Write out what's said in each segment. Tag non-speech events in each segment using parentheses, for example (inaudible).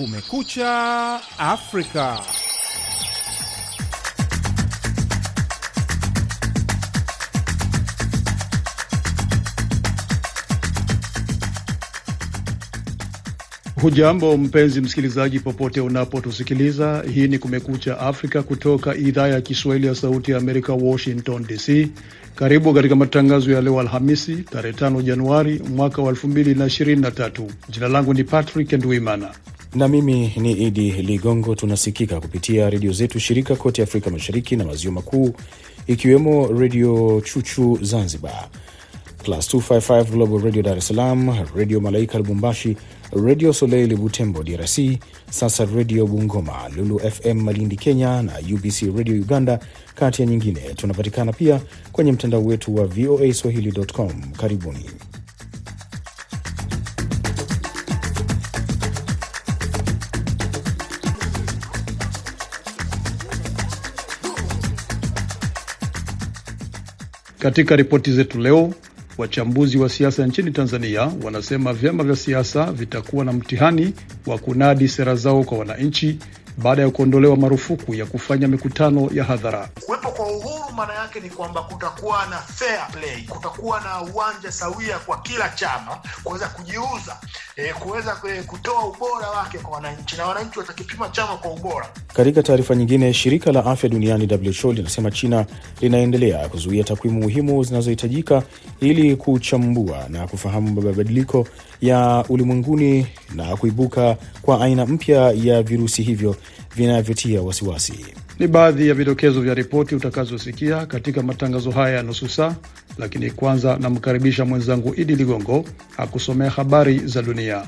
Kumekucha Afrika. Hujambo mpenzi msikilizaji, popote unapotusikiliza. Hii ni Kumekucha Afrika kutoka idhaa ya Kiswahili ya Sauti ya Amerika, Washington DC. Karibu katika matangazo ya leo Alhamisi, tarehe 5 Januari mwaka wa 2023. Jina langu ni Patrick Ndwimana na mimi ni Idi Ligongo. Tunasikika kupitia redio zetu shirika kote Afrika Mashariki na Maziwa Makuu, ikiwemo Redio Chuchu Zanzibar, Plus 255 Global Radio Dar es Salaam, Redio Malaika Lubumbashi, Redio Soleil Butembo DRC, sasa Redio Bungoma, Lulu FM Malindi Kenya na UBC Radio Uganda, kati ya nyingine. Tunapatikana pia kwenye mtandao wetu wa VOA Swahili.com. Karibuni. Katika ripoti zetu leo, wachambuzi wa siasa nchini Tanzania wanasema vyama vya siasa vitakuwa na mtihani wa kunadi sera zao kwa wananchi baada ya kuondolewa marufuku ya kufanya mikutano ya hadhara. Kuwepo kwa uhuru maana yake ni kwamba kutakuwa na fair play, kutakuwa na uwanja sawia kwa kila chama kuweza kujiuza, e, kuweza kutoa ubora wake kwa wananchi na wananchi watakipima chama kwa ubora. Katika taarifa nyingine, shirika la afya duniani WHO linasema China linaendelea kuzuia takwimu muhimu zinazohitajika ili kuchambua na kufahamu mabadiliko ya ulimwenguni na kuibuka kwa aina mpya ya virusi hivyo vinavyotia wasiwasi. Ni baadhi ya vidokezo vya ripoti utakazosikia katika matangazo haya ya nusu saa, lakini kwanza namkaribisha mwenzangu Idi Ligongo akusomea habari za dunia.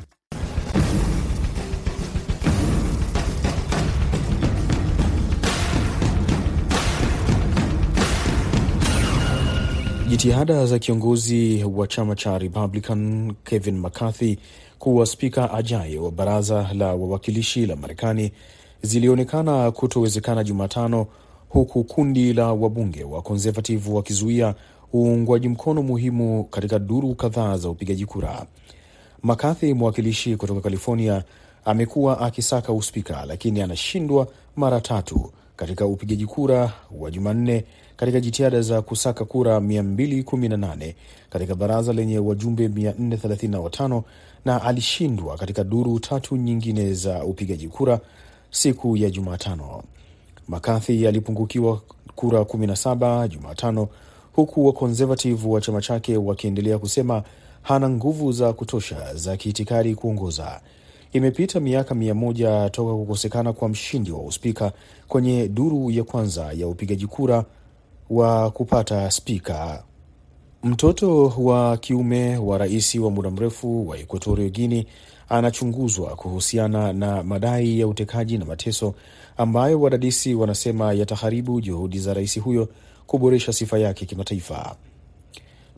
Jitihada za kiongozi wa chama cha Republican Kevin McCarthy kuwa spika ajaye wa baraza la wawakilishi la Marekani zilionekana kutowezekana Jumatano, huku kundi la wabunge wa konservative wakizuia uungwaji mkono muhimu katika duru kadhaa za upigaji kura. McCarthy, mwakilishi kutoka California, amekuwa akisaka uspika lakini anashindwa mara tatu katika upigaji kura wa Jumanne katika jitihada za kusaka kura 218 katika baraza lenye wajumbe 435 na alishindwa katika duru tatu nyingine za upigaji kura siku ya Jumatano. McCarthy alipungukiwa kura 17 Jumatano, huku wakonservative wa chama chake wakiendelea kusema hana nguvu za kutosha za kiitikari kuongoza. Imepita miaka mia moja toka kukosekana kwa mshindi wa uspika kwenye duru ya kwanza ya upigaji kura wa kupata spika. Mtoto wa kiume wa rais wa muda mrefu wa Equatorio Guini anachunguzwa kuhusiana na madai ya utekaji na mateso ambayo wadadisi wanasema yataharibu juhudi za rais huyo kuboresha sifa yake kimataifa.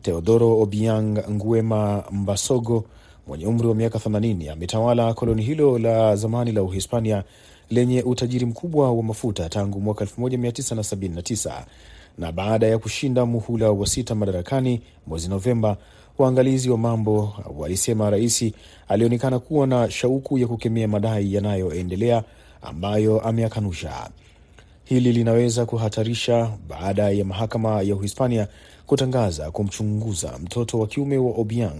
Teodoro Obiang Nguema Mbasogo mwenye umri wa miaka 80 ametawala koloni hilo la zamani la Uhispania lenye utajiri mkubwa wa mafuta tangu mwaka 1979 na baada ya kushinda muhula wa sita madarakani mwezi Novemba, waangalizi wa mambo walisema rais alionekana kuwa na shauku ya kukemea madai yanayoendelea ambayo ameyakanusha. Hili linaweza kuhatarisha baada ya mahakama ya Uhispania kutangaza kumchunguza mtoto wa kiume wa Obiang,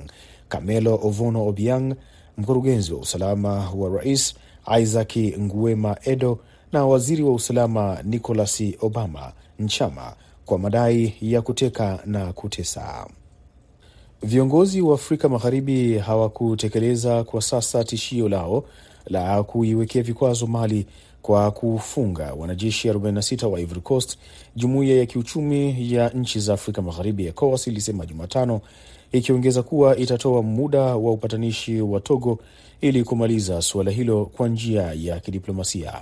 Camelo Ovono Obiang, mkurugenzi wa usalama wa rais Isaac Nguema Edo na waziri wa usalama Nicolas Obama Nchama kwa madai ya kuteka na kutesa. Viongozi wa Afrika Magharibi hawakutekeleza kwa sasa tishio lao la kuiwekea vikwazo Mali kwa kufunga wanajeshi 46 wa Ivory Coast. Jumuiya ya kiuchumi ya nchi za Afrika Magharibi ECOWAS ilisema Jumatano, ikiongeza kuwa itatoa muda wa upatanishi wa Togo ili kumaliza suala hilo kwa njia ya kidiplomasia.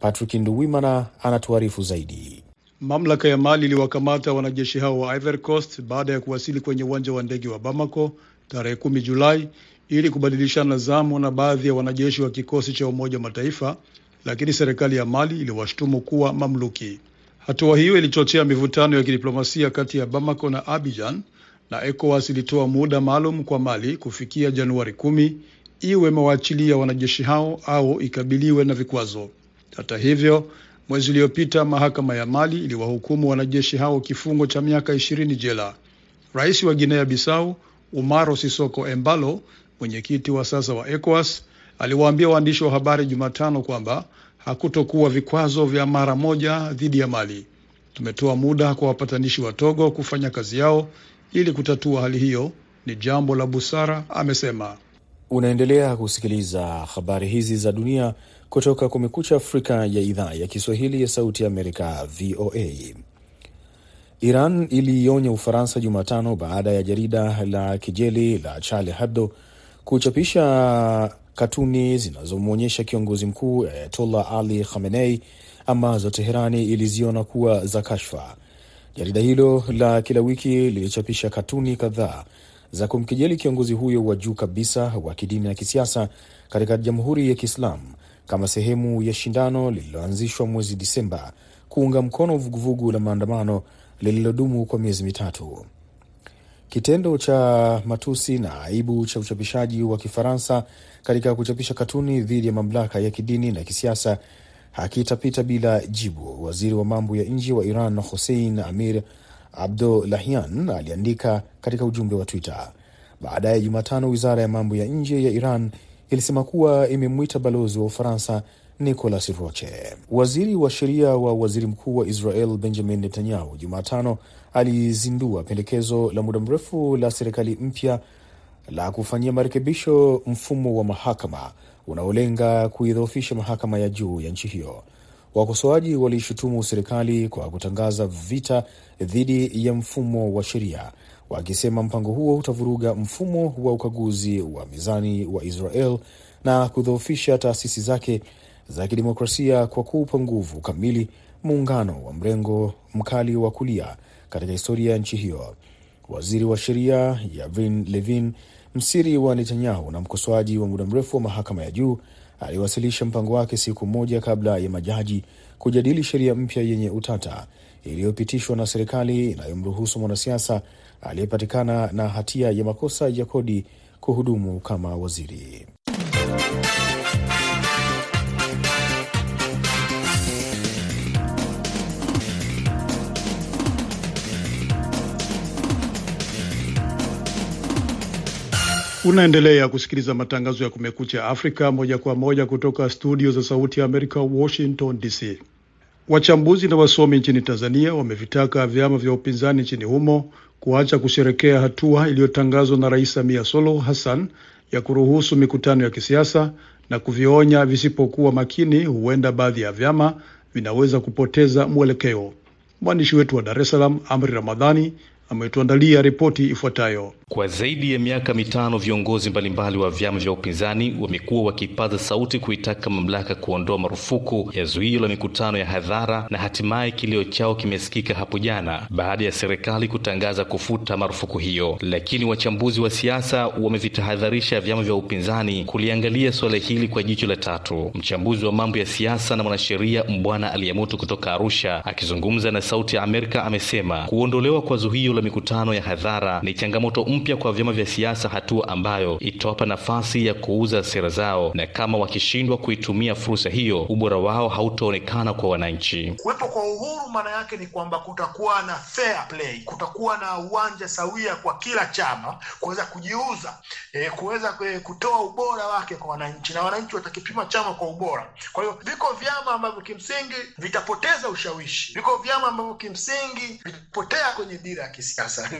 Patrick Nduwimana anatuarifu zaidi. Mamlaka ya Mali iliwakamata wanajeshi hao wa Ivory Coast baada ya kuwasili kwenye uwanja wa ndege wa Bamako tarehe 10 Julai ili kubadilishana zamu na baadhi ya wanajeshi wa kikosi cha Umoja wa Mataifa, lakini serikali ya Mali iliwashtumu kuwa mamluki. Hatua hiyo ilichochea mivutano ya kidiplomasia kati ya Bamako na Abidjan, na ECOWAS ilitoa muda maalum kwa Mali kufikia Januari kumi iwe imewaachilia wanajeshi hao au ikabiliwe na vikwazo. Hata hivyo, mwezi uliopita mahakama ya Mali iliwahukumu wanajeshi hao kifungo cha miaka ishirini jela. Rais wa Guinea Bissau Umaro Sisoko Embalo, mwenyekiti wa sasa wa ECOWAS, aliwaambia waandishi wa habari Jumatano kwamba hakutokuwa vikwazo vya mara moja dhidi ya Mali. Tumetoa muda kwa wapatanishi wa Togo kufanya kazi yao ili kutatua hali hiyo. Ni jambo la busara, amesema. Unaendelea kusikiliza habari hizi za dunia kutoka Kumekucha Afrika ya idhaa ya Kiswahili ya Sauti ya Amerika, VOA. Iran iliionya Ufaransa Jumatano baada ya jarida la kijeli la Charlie Hebdo kuchapisha katuni zinazomwonyesha kiongozi mkuu Ayatollah Ali Khamenei ambazo Teherani iliziona kuwa za kashfa. Jarida hilo la kila wiki lilichapisha katuni kadhaa za kumkejeli kiongozi huyo wa juu kabisa wa kidini na kisiasa katika Jamhuri ya Kiislamu kama sehemu ya shindano lililoanzishwa mwezi Disemba kuunga mkono vuguvugu la maandamano lililodumu kwa miezi mitatu. Kitendo cha matusi na aibu cha uchapishaji wa Kifaransa katika kuchapisha katuni dhidi ya mamlaka ya kidini na kisiasa hakitapita bila jibu. Waziri wa mambo ya nje wa Iran Hussein Amir Abdollahian aliandika katika ujumbe wa Twitter. Baadaye Jumatano, wizara ya mambo ya nje ya Iran ilisema kuwa imemwita balozi wa Ufaransa Nicolas Roche. Waziri wa sheria wa waziri mkuu wa Israel Benjamin Netanyahu Jumatano alizindua pendekezo la muda mrefu la serikali mpya la kufanyia marekebisho mfumo wa mahakama unaolenga kuidhoofisha mahakama ya juu ya nchi hiyo. Wakosoaji waliishutumu serikali kwa kutangaza vita dhidi ya mfumo wa sheria, wakisema mpango huo utavuruga mfumo wa ukaguzi wa mizani wa Israel na kudhoofisha taasisi zake za kidemokrasia kwa kuupa nguvu kamili muungano wa mrengo mkali wa kulia katika historia ya nchi hiyo. Waziri wa sheria Yavin Levin, msiri wa Netanyahu na mkosoaji wa muda mrefu wa mahakama ya juu, aliwasilisha mpango wake siku moja kabla ya majaji kujadili sheria mpya yenye utata iliyopitishwa na serikali inayomruhusu mwanasiasa aliyepatikana na hatia ya makosa ya kodi kuhudumu kama waziri. Unaendelea kusikiliza matangazo ya Kumekucha Afrika moja kwa moja kutoka studio za Sauti ya Amerika, Washington DC. Wachambuzi na wasomi nchini Tanzania wamevitaka vyama vya upinzani nchini humo kuacha kusherekea hatua iliyotangazwa na Rais Samia Suluhu Hassan ya kuruhusu mikutano ya kisiasa na kuvionya visipokuwa makini, huenda baadhi ya vyama vinaweza kupoteza mwelekeo. Mwandishi wetu wa Dar es Salaam, Amri Ramadhani, ametuandalia ripoti ifuatayo. Kwa zaidi ya miaka mitano viongozi mbalimbali wa vyama vya upinzani wamekuwa wakipaza sauti kuitaka mamlaka kuondoa marufuku ya zuio la mikutano ya hadhara, na hatimaye kilio chao kimesikika hapo jana baada ya serikali kutangaza kufuta marufuku hiyo. Lakini wachambuzi wa siasa wamevitahadharisha vyama vya upinzani kuliangalia suala hili kwa jicho la tatu. Mchambuzi wa mambo ya siasa na mwanasheria Mbwana Aliyamoto kutoka Arusha akizungumza na Sauti ya Amerika amesema kuondolewa kwa zuio la mikutano ya hadhara ni changamoto mpya kwa vyama vya siasa, hatua ambayo itawapa nafasi ya kuuza sera zao, na kama wakishindwa kuitumia fursa hiyo, ubora wao hautaonekana kwa wananchi. Kuwepo kwa uhuru maana yake ni kwamba kutakuwa na fair play, kutakuwa na uwanja sawia kwa kila chama kuweza kujiuza, e, kuweza kutoa ubora wake kwa wananchi, na wananchi watakipima chama kwa ubora. Kwa hiyo viko vyama ambavyo kimsingi vitapoteza ushawishi, viko vyama ambavyo kimsingi vitapotea kwenye dira ya kisiasa.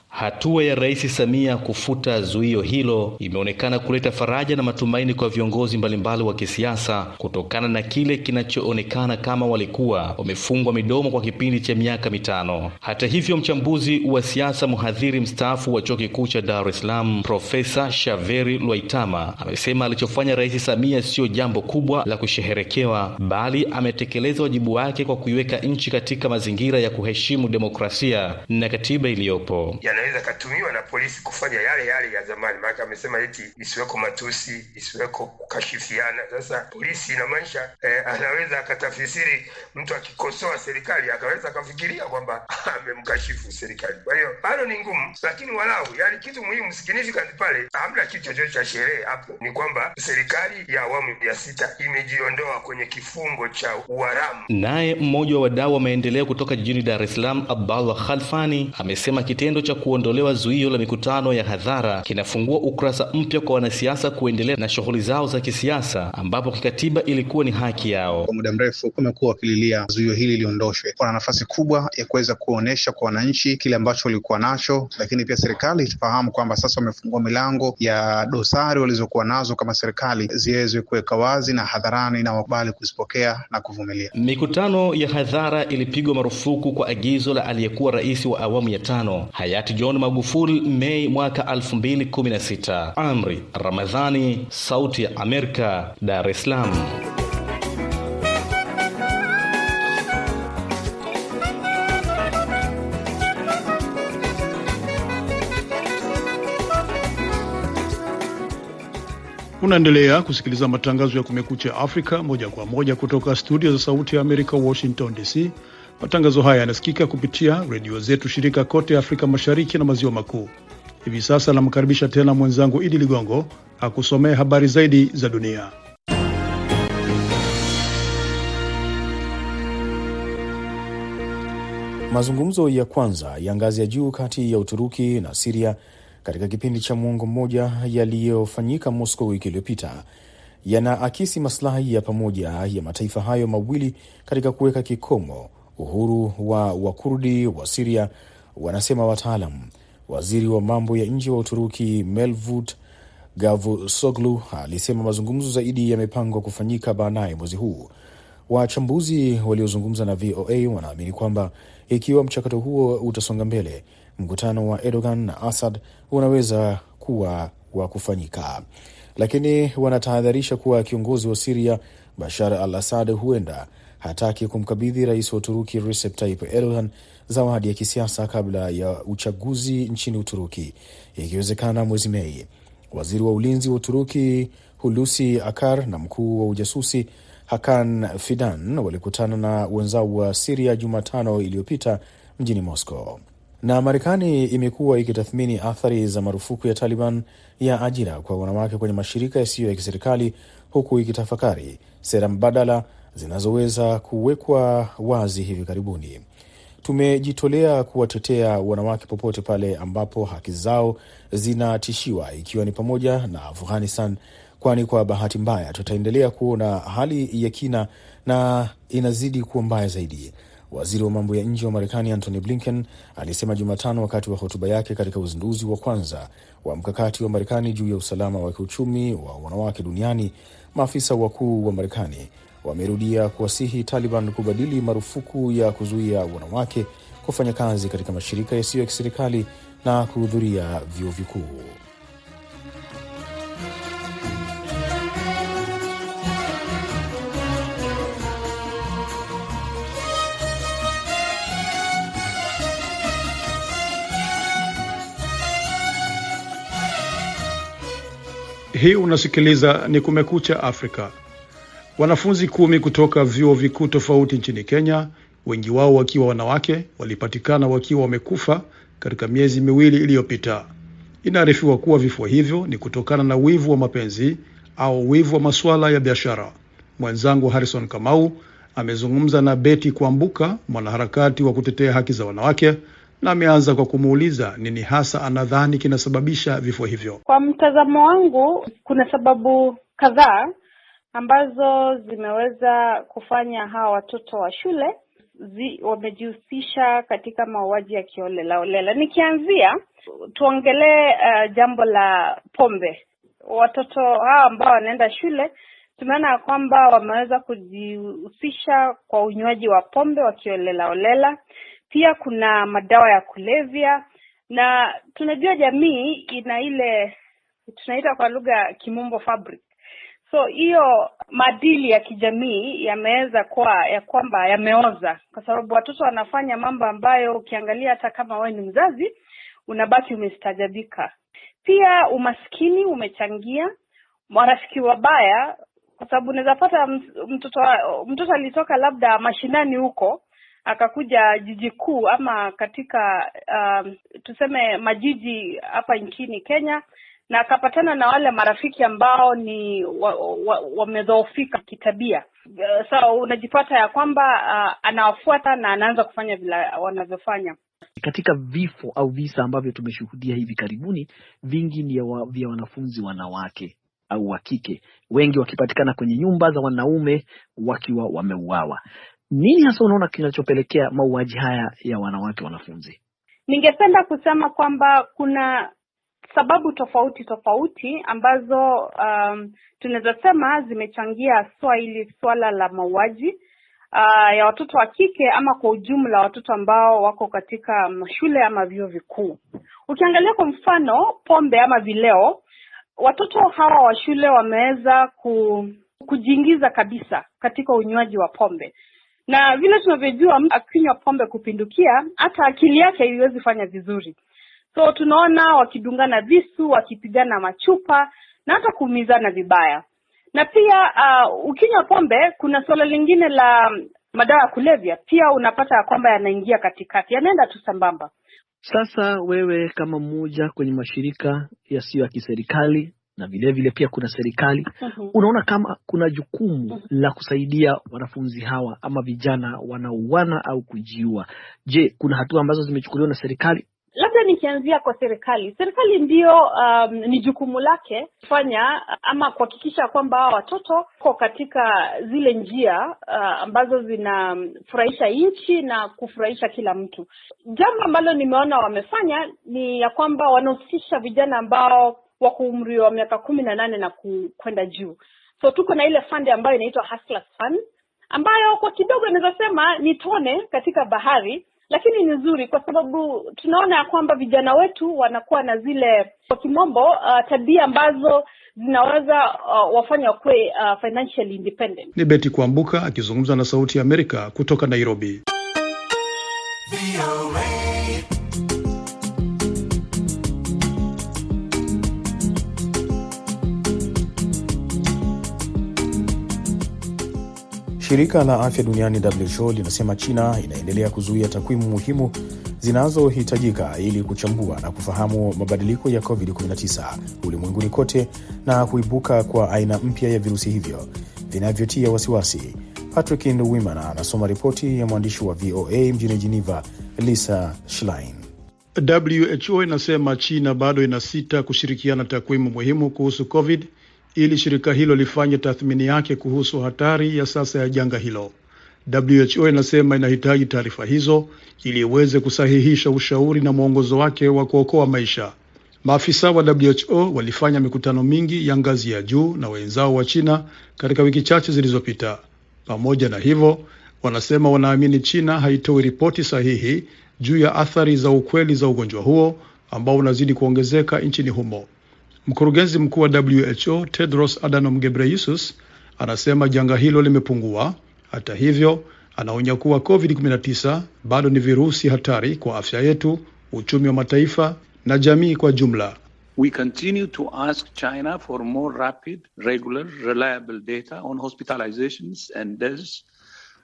Hatua ya Rais Samia kufuta zuio hilo imeonekana kuleta faraja na matumaini kwa viongozi mbalimbali wa kisiasa kutokana na kile kinachoonekana kama walikuwa wamefungwa midomo kwa kipindi cha miaka mitano. Hata hivyo, mchambuzi wa siasa, mhadhiri mstaafu wa Chuo Kikuu cha Dar es Salaam, Profesa Shaveri Lwaitama amesema alichofanya Rais Samia sio jambo kubwa la kusheherekewa, bali ametekeleza wajibu wake kwa kuiweka nchi katika mazingira ya kuheshimu demokrasia na katiba iliyopo. Yaliyopo. yanaweza katumiwa na polisi kufanya yale yale ya zamani. Maana amesema eti isiweko matusi, isiweko kukashifiana. Sasa polisi inamaanisha eh, anaweza akatafsiri mtu akikosoa serikali akaweza akafikiria kwamba (laughs) amemkashifu serikali. Kwa hiyo bado ni ngumu, lakini walau, yani kitu muhimu significant pale, hamna kitu chochote cha sherehe hapo, ni kwamba serikali ya awamu ya sita imejiondoa kwenye kifungo cha uharamu. Naye mmoja wa wadau wa maendeleo kutoka jijini Dar es Salaam, Abdallah Khalfani, amesema kitendo cha kuondolewa zuio la mikutano ya hadhara kinafungua ukurasa mpya kwa wanasiasa kuendelea na shughuli zao za kisiasa, ambapo kikatiba ilikuwa ni haki yao. Kwa muda mrefu kumekuwa wakililia zuio hili liondoshwe. Wana nafasi kubwa ya kuweza kuonyesha kwa wananchi kile ambacho walikuwa nacho, lakini pia serikali itafahamu kwamba sasa wamefungua milango ya dosari walizokuwa nazo kama serikali ziweze kuweka wazi na hadharani, na wakubali kuzipokea na kuvumilia. Mikutano ya hadhara ilipigwa marufuku kwa agizo la aliyekuwa rais wa awamu ya tano hayati John Magufuli Mei mwaka 2016. Amri Ramadhani, Sauti ya Amerika, Dar es Salaam. Unaendelea kusikiliza matangazo ya Kumekucha Afrika moja kwa moja kutoka studio za Sauti ya Amerika, Washington DC. Matangazo haya yanasikika kupitia redio zetu shirika kote Afrika Mashariki na Maziwa Makuu. Hivi sasa namkaribisha tena mwenzangu Idi Ligongo akusomee habari zaidi za dunia. Mazungumzo ya kwanza ya ngazi ya juu kati ya Uturuki na Siria katika kipindi cha muongo mmoja yaliyofanyika Moscow wiki iliyopita yanaakisi maslahi ya pamoja ya mataifa hayo mawili katika kuweka kikomo uhuru wa Wakurdi wa Siria, wanasema wataalam. Waziri wa mambo ya nje wa Uturuki Mevlut Cavusoglu alisema mazungumzo zaidi yamepangwa kufanyika baadaye mwezi huu. Wachambuzi waliozungumza na VOA wanaamini kwamba ikiwa mchakato huo utasonga mbele, mkutano wa Erdogan na Assad unaweza kuwa wa kufanyika, lakini wanatahadharisha kuwa kiongozi wa Siria Bashar al Assad huenda hataki kumkabidhi rais wa Uturuki Recep Tayyip Erdogan zawadi ya kisiasa kabla ya uchaguzi nchini Uturuki, ikiwezekana mwezi Mei. Waziri wa ulinzi wa Uturuki Hulusi Akar na mkuu wa ujasusi Hakan Fidan walikutana na wenzao wa Siria Jumatano iliyopita mjini Moscow. Na Marekani imekuwa ikitathmini athari za marufuku ya Taliban ya ajira kwa wanawake kwenye mashirika yasiyo ya kiserikali huku ikitafakari sera mbadala zinazoweza kuwekwa wazi hivi karibuni. Tumejitolea kuwatetea wanawake popote pale ambapo haki zao zinatishiwa, ikiwa ni pamoja na Afghanistan, kwani kwa bahati mbaya tutaendelea kuona hali ya kina na inazidi kuwa mbaya zaidi. Waziri wa mambo ya nje wa Marekani Antony Blinken alisema Jumatano wakati wa hotuba yake katika uzinduzi wa kwanza wa mkakati wa Marekani juu ya usalama wa kiuchumi wa wanawake duniani. Maafisa wakuu wa Marekani wamerudia kuwasihi Taliban kubadili marufuku ya kuzuia wanawake kufanya kazi katika mashirika yasiyo ya kiserikali na kuhudhuria vyuo vikuu. Hii unasikiliza ni Kumekucha Afrika. Wanafunzi kumi kutoka vyuo vikuu tofauti nchini Kenya, wengi wao wakiwa wanawake, walipatikana wakiwa wamekufa katika miezi miwili iliyopita. Inaarifiwa kuwa vifo hivyo ni kutokana na wivu wa mapenzi au wivu wa masuala ya biashara. Mwenzangu Harrison Kamau amezungumza na Betty Kwambuka, mwanaharakati wa kutetea haki za wanawake, na ameanza kwa kumuuliza nini hasa anadhani kinasababisha vifo hivyo. Kwa mtazamo wangu, kuna sababu kadhaa ambazo zimeweza kufanya hawa watoto wa shule wamejihusisha katika mauaji ya kiolelaolela. Nikianzia tuongelee uh, jambo la pombe. Watoto hawa ambao wanaenda shule tumeona ya kwamba wameweza kujihusisha kwa unywaji wa pombe wakiolelaolela. Pia kuna madawa ya kulevya, na tunajua jamii ina ile tunaita kwa lugha kimombo fabric so hiyo maadili ya kijamii yameweza kuwa ya kwamba yameoza, kwa sababu watoto wanafanya mambo ambayo ukiangalia hata kama wewe ni mzazi unabaki umestajabika. Pia umaskini umechangia, marafiki wabaya, kwa sababu unaweza pata mtoto mtoto alitoka labda mashinani huko akakuja jiji kuu ama katika um, tuseme majiji hapa nchini Kenya na akapatana na wale marafiki ambao ni wamedhoofika wa, wa kitabia. So unajipata ya kwamba uh, anawafuata na anaanza kufanya vile wanavyofanya. Katika vifo au visa ambavyo tumeshuhudia hivi karibuni, vingi ni wa, vya wanafunzi wanawake au wa kike, wengi wakipatikana kwenye nyumba za wanaume wakiwa wameuawa. Nini hasa unaona kinachopelekea mauaji haya ya wanawake wanafunzi? Ningependa kusema kwamba kuna sababu tofauti tofauti ambazo um, tunaweza sema zimechangia swa hili swala la mauaji uh, ya watoto wa kike ama kwa ujumla watoto ambao wako katika mashule ama vyuo vikuu. Ukiangalia kwa mfano pombe ama vileo, watoto hawa wa shule wameweza ku, kujiingiza kabisa katika unywaji wa pombe na vile tunavyojua, akinywa pombe kupindukia, hata akili yake haiwezi fanya vizuri. So tunaona wakidungana visu, wakipigana machupa na hata kuumizana vibaya. Na pia uh, ukinywa pombe, kuna suala lingine la madawa ya kulevya, pia unapata ya kwamba yanaingia katikati, yanaenda tu sambamba. Sasa wewe kama mmoja kwenye mashirika yasiyo ya kiserikali na vilevile vile pia kuna serikali Mhm. unaona kama kuna jukumu la kusaidia wanafunzi hawa ama vijana wanaouana au kujiua. Je, kuna hatua ambazo zimechukuliwa na serikali? Labda nikianzia kwa serikali. Serikali ndiyo um, ni jukumu lake kufanya ama kuhakikisha kwamba hawa watoto wako katika zile njia uh, ambazo zinafurahisha nchi na kufurahisha kila mtu. Jambo ambalo nimeona wamefanya ni ya kwamba wanahusisha vijana ambao wako umri wa miaka kumi na nane na kwenda juu. So tuko na ile fund ambayo inaitwa Hustlers Fund ambayo kwa kidogo inaweza sema ni tone katika bahari lakini ni nzuri kwa sababu tunaona ya kwamba vijana wetu wanakuwa na zile kwa kimombo uh, tabia ambazo zinaweza uh, wafanya wakuwe uh, financially independent Ni Beti Kuambuka akizungumza na Sauti ya Amerika kutoka Nairobi. Shirika la afya duniani WHO linasema China inaendelea kuzuia takwimu muhimu zinazohitajika ili kuchambua na kufahamu mabadiliko ya COVID-19 ulimwenguni kote na kuibuka kwa aina mpya ya virusi hivyo vinavyotia wasiwasi. Patrick Nduwimana anasoma ripoti ya mwandishi wa VOA mjini Geneva, Lisa Schlein. WHO inasema China bado inasita kushirikiana takwimu muhimu kuhusu COVID ili shirika hilo lifanye tathmini yake kuhusu hatari ya sasa ya janga hilo. WHO inasema inahitaji taarifa hizo ili iweze kusahihisha ushauri na mwongozo wake wa kuokoa maisha. Maafisa wa WHO walifanya mikutano mingi ya ngazi ya juu na wenzao wa China katika wiki chache zilizopita. Pamoja na hivyo, wanasema wanaamini China haitoi ripoti sahihi juu ya athari za ukweli za ugonjwa huo ambao unazidi kuongezeka nchini humo. Mkurugenzi mkuu wa WHO Tedros Adhanom Ghebreyesus anasema janga hilo limepungua. Hata hivyo, anaonya kuwa COVID-19 bado ni virusi hatari kwa afya yetu, uchumi wa mataifa na jamii kwa jumla. We continue to ask China for more rapid, regular, reliable data on hospitalizations and deaths,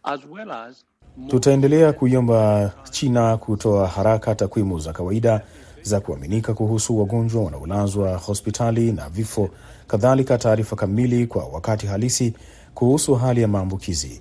as well as Tutaendelea kuiomba China kutoa haraka takwimu za kawaida za kuaminika kuhusu wagonjwa wanaolazwa hospitali na vifo, kadhalika taarifa kamili kwa wakati halisi kuhusu hali ya maambukizi.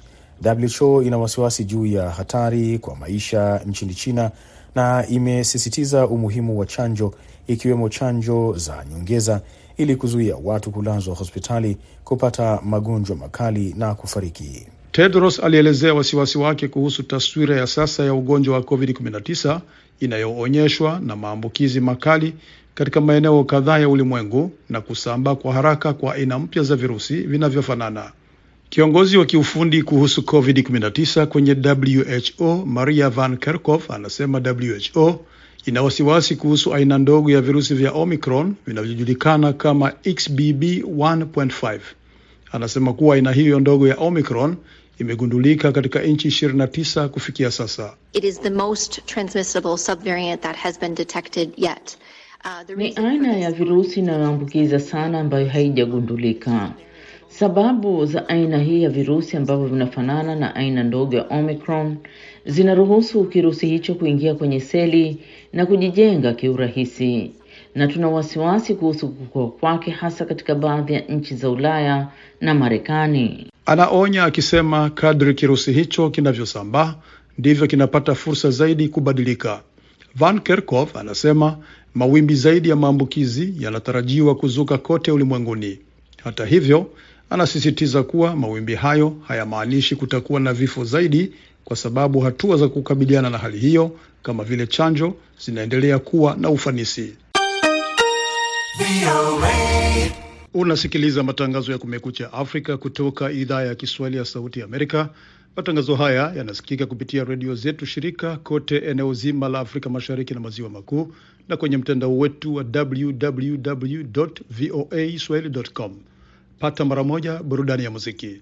WHO ina wasiwasi juu ya hatari kwa maisha nchini China na imesisitiza umuhimu wa chanjo, ikiwemo chanjo za nyongeza ili kuzuia watu kulazwa hospitali, kupata magonjwa makali na kufariki. Tedros alielezea wasiwasi wake kuhusu taswira ya sasa ya ugonjwa wa COVID-19 inayoonyeshwa na maambukizi makali katika maeneo kadhaa ya ulimwengu na kusambaa kwa haraka kwa aina mpya za virusi vinavyofanana. Kiongozi wa kiufundi kuhusu COVID-19 kwenye WHO, Maria Van Kerkhove, anasema WHO ina wasiwasi kuhusu aina ndogo ya virusi vya Omicron vinavyojulikana kama XBB 1.5. Anasema kuwa aina hiyo ndogo ya Omicron imegundulika katika nchi 29 kufikia sasa. It is the most transmissible subvariant that has been detected yet. Uh, Ni aina ya virusi inayoambukiza sana ambayo haijagundulika. Sababu za aina hii ya virusi ambavyo vinafanana na aina ndogo ya Omicron zinaruhusu kirusi hicho kuingia kwenye seli na kujijenga kiurahisi, na tuna wasiwasi kuhusu kukua kwake hasa katika baadhi ya nchi za Ulaya na Marekani. Anaonya akisema kadri kirusi hicho kinavyosambaa ndivyo kinapata fursa zaidi kubadilika. Van Kerkhove anasema mawimbi zaidi ya maambukizi yanatarajiwa kuzuka kote ulimwenguni. Hata hivyo, anasisitiza kuwa mawimbi hayo hayamaanishi kutakuwa na vifo zaidi, kwa sababu hatua za kukabiliana na hali hiyo kama vile chanjo zinaendelea kuwa na ufanisi. Unasikiliza matangazo ya Kumekucha Afrika kutoka idhaa ya Kiswahili ya Sauti ya Amerika. Matangazo haya yanasikika kupitia redio zetu shirika kote eneo zima la Afrika Mashariki na Maziwa Makuu na kwenye mtandao wetu wa www voa swahili.com. Pata mara moja burudani ya muziki.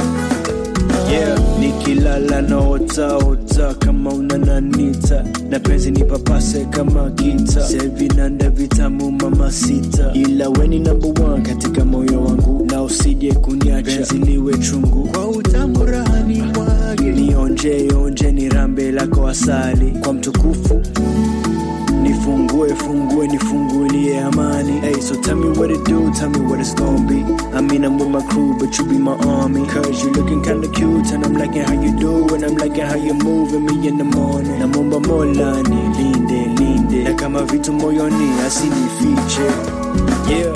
Yeah, nikilala naota ota kama unananita na penzi nipapase kama gita sevinanda vitamu mama sita. Ila weni number one katika moyo wangu. Na usije kuniacha. Penzi liwe chungu. Kwa utamu rahani mwage. Nionje onje ni rambe lako asali. Kwa mtukufu amani hey so tell me what it do tell me what it's gonna be i mean i'm with my crew but you be my army cause you looking kinda cute and i'm liking how you do and i'm liking how you moving me in the morning namomba mola ni linde linde na kama vitu moyoni asinifiche yeah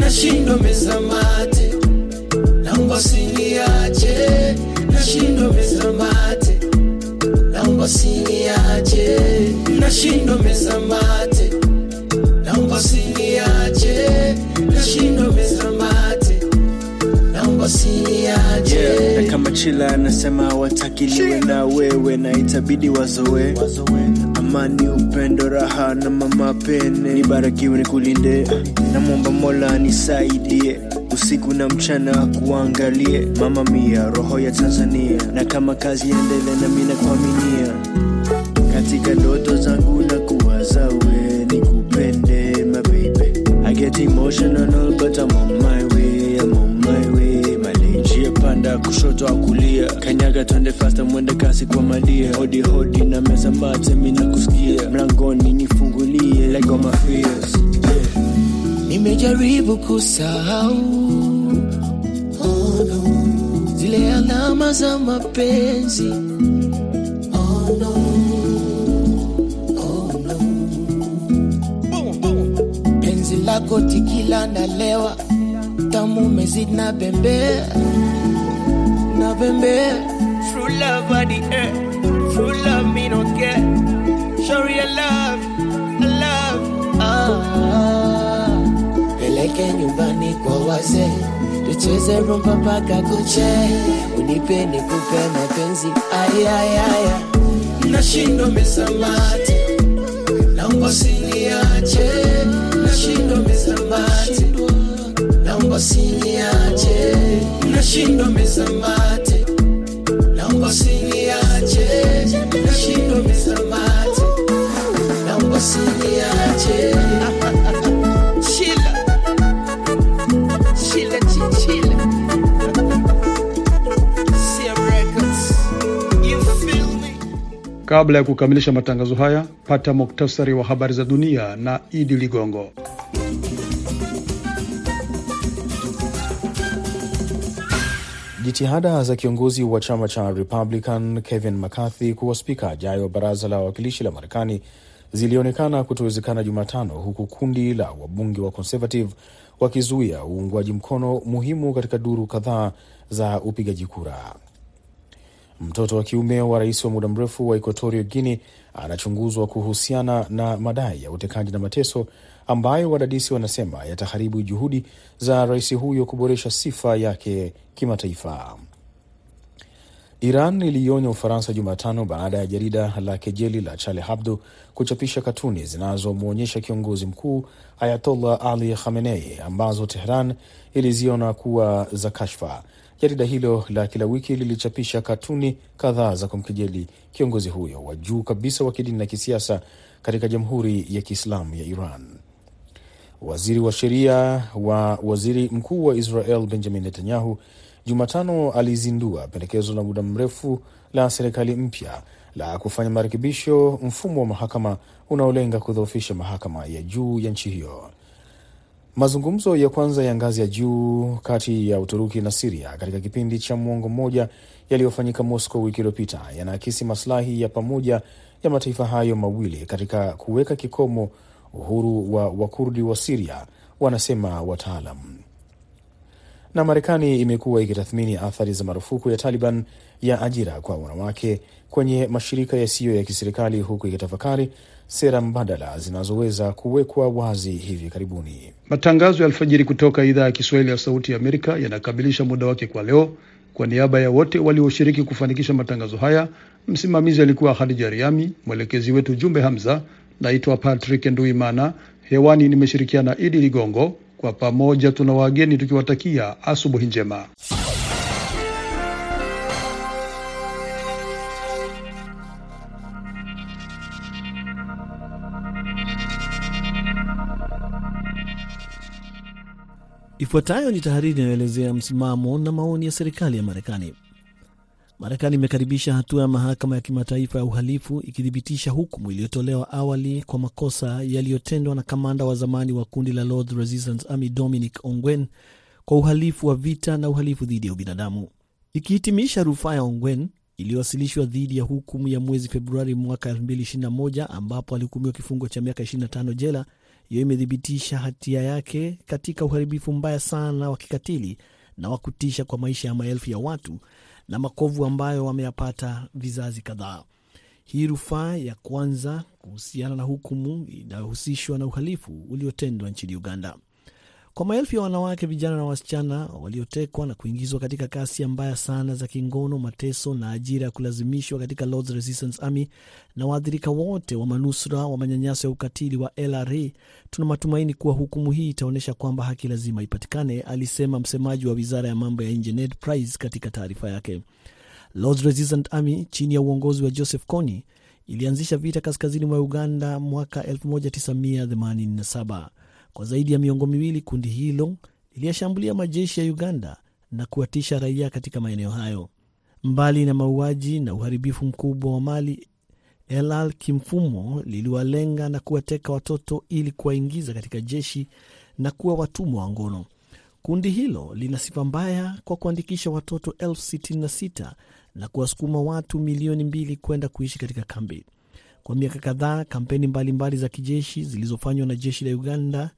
Nashindwa meza mate. Naomba usiniache. Nashindwa meza mate. Naomba usiniache. Nashindwa meza mate. Yeah. na kama chila anasema watakiliwe na wewe na itabidi wazoe. Amani upendo raha na mama pene. Nibarikiwe nikulinde. Namwomba mola nisaidie usiku na mchana kuangalie. Mama mia roho ya tanzania. Na kama kazi endele na mina kuaminia katika ndoto zangu na kuwaza we nikupende my baby. I get emotional but I'm on my kushoto akulia kulia. Kanyaga twende fasta mwende kasi kwa malia. Hodi hodi na meza mate mina kusikia mlangoni nifungulie like all. Nimejaribu kusahau. Oh, no. zile alama za mapenzi. Oh. Oh, lako tikila nalewa tamu mezid na bembea bembea True love at the earth. True love me no get Show real love Love. Ah. Peleke nyumbani kwa wazee. Tucheze rumba mpaka kuche. Unipe nikupe mapenzi. Ayayaya Nashindo mesamate naomba siniache Nashindo mesamate naomba siniache Nashindo mesamate nashindwa naomba Chichila Kabla ya kukamilisha matangazo haya, pata muktasari wa habari za dunia na Idi Ligongo. Jitihada za kiongozi wa chama cha Republican Kevin McCarthy kuwa spika ajayo wa baraza la wawakilishi la Marekani zilionekana kutowezekana Jumatano, huku kundi la wabunge wa Conservative wakizuia uungwaji mkono muhimu katika duru kadhaa za upigaji kura. Mtoto wa kiume wa rais wa muda mrefu wa Equatorio Guinea anachunguzwa kuhusiana na madai ya utekaji na mateso ambayo wadadisi wanasema yataharibu juhudi za rais huyo kuboresha sifa yake kimataifa. Iran iliionya Ufaransa Jumatano baada ya jarida la kejeli la Charlie Hebdo kuchapisha katuni zinazomwonyesha kiongozi mkuu Ayatollah Ali Khamenei ambazo Tehran iliziona kuwa za kashfa. Jarida hilo la kila wiki lilichapisha katuni kadhaa za kumkejeli kiongozi huyo wa juu kabisa wa kidini na kisiasa katika Jamhuri ya Kiislamu ya Iran. Waziri wa sheria wa waziri mkuu wa Israel Benjamin Netanyahu Jumatano alizindua pendekezo la muda mrefu la serikali mpya la kufanya marekebisho mfumo wa mahakama unaolenga kudhoofisha mahakama ya juu ya nchi hiyo. Mazungumzo ya kwanza ya ngazi ya juu kati ya Uturuki na Siria katika kipindi cha mwongo mmoja yaliyofanyika Moscow wiki iliyopita yanaakisi maslahi ya pamoja ya mataifa hayo mawili katika kuweka kikomo uhuru wa Wakurdi wa Siria, wanasema wataalam. Na Marekani imekuwa ikitathmini athari za marufuku ya Taliban ya ajira kwa wanawake kwenye mashirika yasiyo ya kiserikali huku ikitafakari sera mbadala zinazoweza kuwekwa wazi hivi karibuni. Matangazo ya alfajiri kutoka idhaa ya Kiswahili ya Sauti ya Amerika yanakamilisha muda wake kwa leo. Kwa niaba ya wote walioshiriki kufanikisha matangazo haya, msimamizi alikuwa Hadija Riami, mwelekezi wetu Jumbe Hamza. Naitwa Patrick Nduimana, hewani nimeshirikiana Idi Ligongo. Kwa pamoja tuna wageni tukiwatakia asubuhi njema. Ifuatayo ni tahariri inayoelezea msimamo na maoni ya serikali ya Marekani. Marekani imekaribisha hatua ya mahakama ya kimataifa ya uhalifu ikithibitisha hukumu iliyotolewa awali kwa makosa yaliyotendwa na kamanda wa zamani wa kundi la Lord Resistance Army Dominic Ongwen kwa uhalifu wa vita na uhalifu dhidi ya ubinadamu, ikihitimisha rufaa ya Ongwen iliyowasilishwa dhidi ya hukumu ya mwezi Februari mwaka 2021 ambapo alihukumiwa kifungo cha miaka 25 jela. Hiyo imethibitisha hatia yake katika uharibifu mbaya sana wa kikatili na wa kutisha kwa maisha ya maelfu ya watu na makovu ambayo wameyapata vizazi kadhaa. Hii rufaa ya kwanza kuhusiana na hukumu inayohusishwa na uhalifu uliotendwa nchini Uganda kwa maelfu ya wanawake, vijana na wasichana waliotekwa na kuingizwa katika kasi mbaya sana za kingono, mateso na ajira ya kulazimishwa katika Lord's Resistance Army na waathirika wote wa manusura wa manyanyaso ya ukatili wa LRA. Tuna matumaini kuwa hukumu hii itaonyesha kwamba haki lazima ipatikane, alisema msemaji wa wizara ya mambo ya nje Ned Price katika taarifa yake. Lord's Resistance Army chini ya uongozi wa Joseph Kony ilianzisha vita kaskazini mwa Uganda mwaka 1987. Kwa zaidi ya miongo miwili kundi hilo liliyashambulia majeshi ya Uganda na kuwatisha raia katika maeneo hayo. Mbali na mauaji na uharibifu mkubwa wa mali, LR kimfumo liliwalenga na kuwateka watoto ili kuwaingiza katika jeshi na kuwa watumwa wa ngono. Kundi hilo lina sifa mbaya kwa kuandikisha watoto elfu sitini na sita na kuwasukuma watu milioni mbili kwenda kuishi katika kambi. Kwa miaka kadhaa, kampeni mbalimbali mbali za kijeshi zilizofanywa na jeshi la Uganda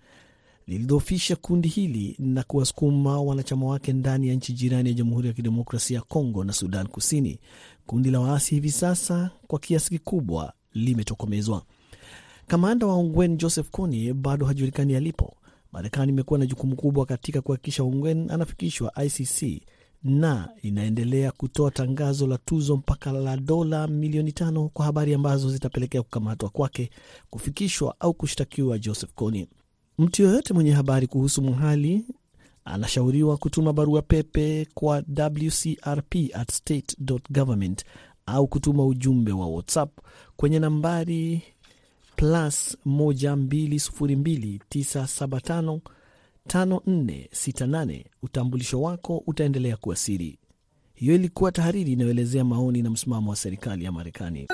lilidhoofisha kundi hili na kuwasukuma wanachama wake ndani ya nchi jirani ya Jamhuri ya Kidemokrasia ya Kongo na Sudan Kusini. Kundi la waasi hivi sasa kwa kiasi kikubwa limetokomezwa. Kamanda wa Ongwen Joseph Kony bado hajulikani alipo. Marekani imekuwa na jukumu kubwa katika kuhakikisha Ongwen anafikishwa ICC na inaendelea kutoa tangazo la tuzo mpaka la dola milioni tano kwa habari ambazo zitapelekea kukamatwa kwake, kufikishwa au kushtakiwa Joseph Kony. Mtu yoyote mwenye habari kuhusu mhali anashauriwa kutuma barua pepe kwa wcrp at state government au kutuma ujumbe wa WhatsApp kwenye nambari plus 12029755468. Utambulisho wako utaendelea kuwa siri. Hiyo ilikuwa tahariri inayoelezea maoni na msimamo wa serikali ya Marekani.